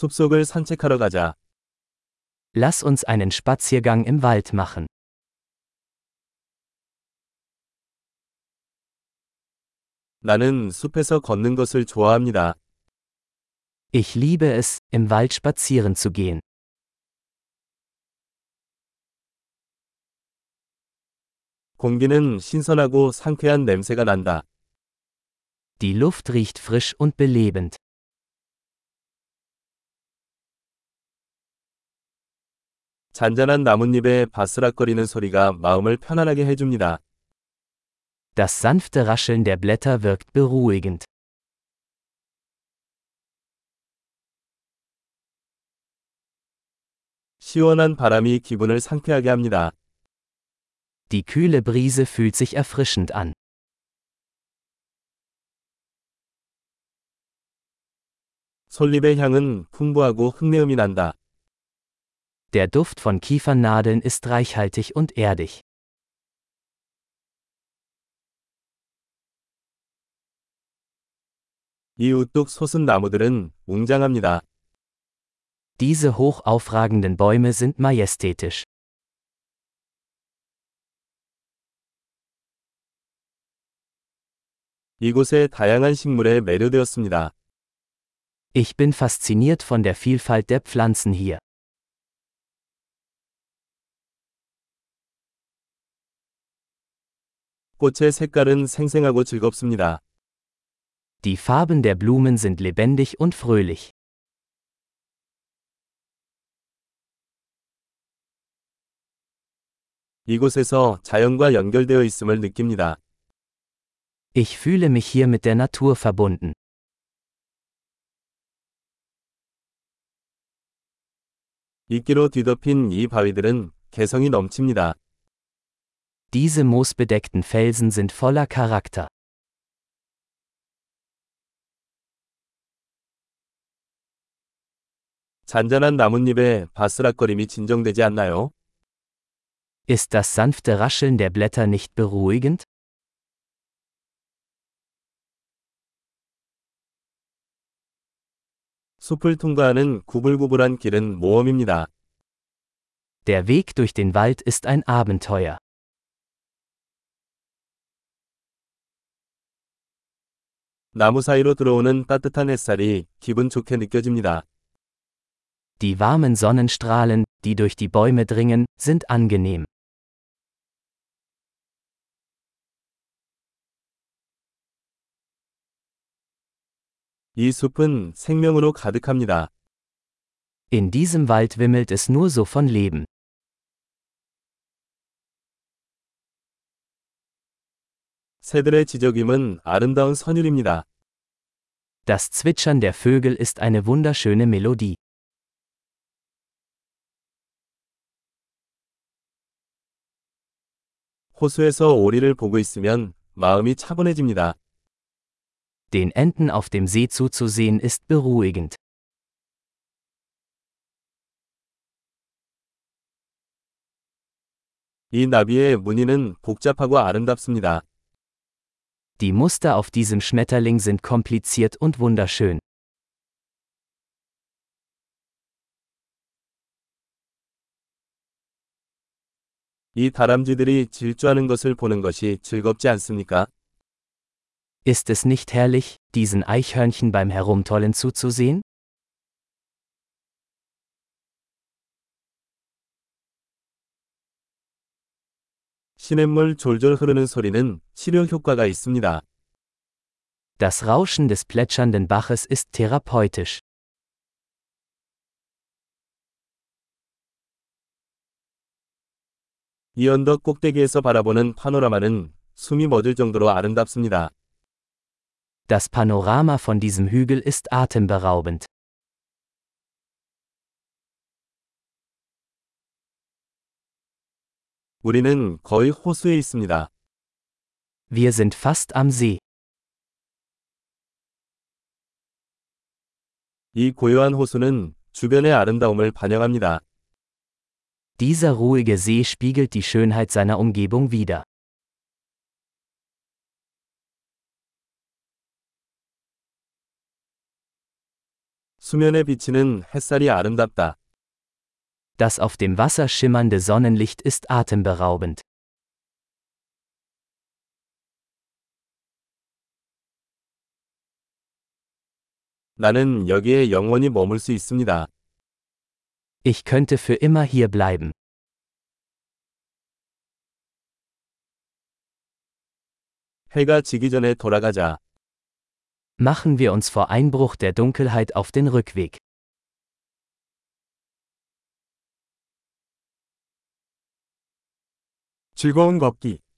숲속을 산책하러 가자. Lass uns einen Spaziergang im Wald machen. 나는 숲에서 걷는 것을 좋아합니다. Ich liebe es, im Wald spazieren zu gehen. 공기는 신선하고 상쾌한 냄새가 난다. Die Luft riecht frisch und belebend. 잔잔한 나뭇잎의 바스락거리는 소리가 마음을 편안하게 해줍니다. Das sanfte Rascheln der Blätter wirkt beruhigend. 시원한 바람이 기분을 상쾌하게 합니다. Die kühle Brise fühlt sich erfrischend an. 솔잎의 향은 풍부하고 흙내음이 난다. Der Duft von Kiefernadeln ist reichhaltig und erdig. 이 우뚝 솟은 나무들은 웅장합니다. Diese hoch aufragenden Bäume sind majestätisch. 이곳의 다양한 식물에 매료되었습니다. Ich bin fasziniert von der Vielfalt der Pflanzen hier. 꽃의 색깔은 생생하고 즐겁습니다. Die Farben der Blumen sind lebendig und fröhlich. 이곳에서 자연과 연결되어 있음을 느낍니다. Ich fühle mich hier mit der Natur verbunden. 이끼로 뒤덮인 이 바위들은 개성이 넘칩니다. Diese moosbedeckten Felsen sind voller Charakter. 잔잔한 나뭇잎의 바스락거림이 진정되지 않나요? Ist das sanfte Rascheln der Blätter nicht beruhigend? 숲을 통과하는 구불구불한 길은 모험입니다. Der Weg durch den Wald ist ein Abenteuer. 나무 사이로 들어오는 따뜻한 햇살이 기분 좋게 느껴집니다. Die warmen Sonnenstrahlen, die durch die Bäume dringen, sind angenehm. 이 숲은 생명으로 가득합니다. In diesem Wald wimmelt es nur so von Leben. 새들의 지저귀은 아름다운 선율입니다. Das Zwitschern der Vögel ist eine wunderschöne Melodie. 호수에서 오리를 보고 있으면 마음이 차분해집니다. Den Enten auf dem See zuzusehen ist beruhigend. 이 나비의 무늬는 복잡하고 아름답습니다. Die Muster auf diesem Schmetterling sind kompliziert und wunderschön. 이 다람쥐들이 질주하는 것을 보는 것이 즐겁지 않습니까? Ist es nicht herrlich, diesen Eichhörnchen beim Herumtollen zuzusehen? 시냇물 졸졸 흐르는 소리는 치료 효과가 있습니다. Das Rauschen des plätschernden Baches ist therapeutisch. 이 언덕 꼭대기에서 바라보는 파노라마는 숨이 멎을 정도로 아름답습니다. Das Panorama von diesem Hügel ist atemberaubend. 우리는 거의 호수에 있습니다. Wir sind fast am See. 이 고요한 호수는 주변의 아름다움을 반영합니다. Dieser ruhige See spiegelt die Schönheit seiner Umgebung wider. 수면에 비치는 햇살이 아름답다. Das auf dem Wasser schimmernde Sonnenlicht ist atemberaubend. 나는 여기에 영원히 머물 수 있습니다. Ich könnte für immer hier bleiben. 해가 지기 전에 돌아가자. Machen wir uns vor Einbruch der Dunkelheit auf den Rückweg. 즐거운 걷기.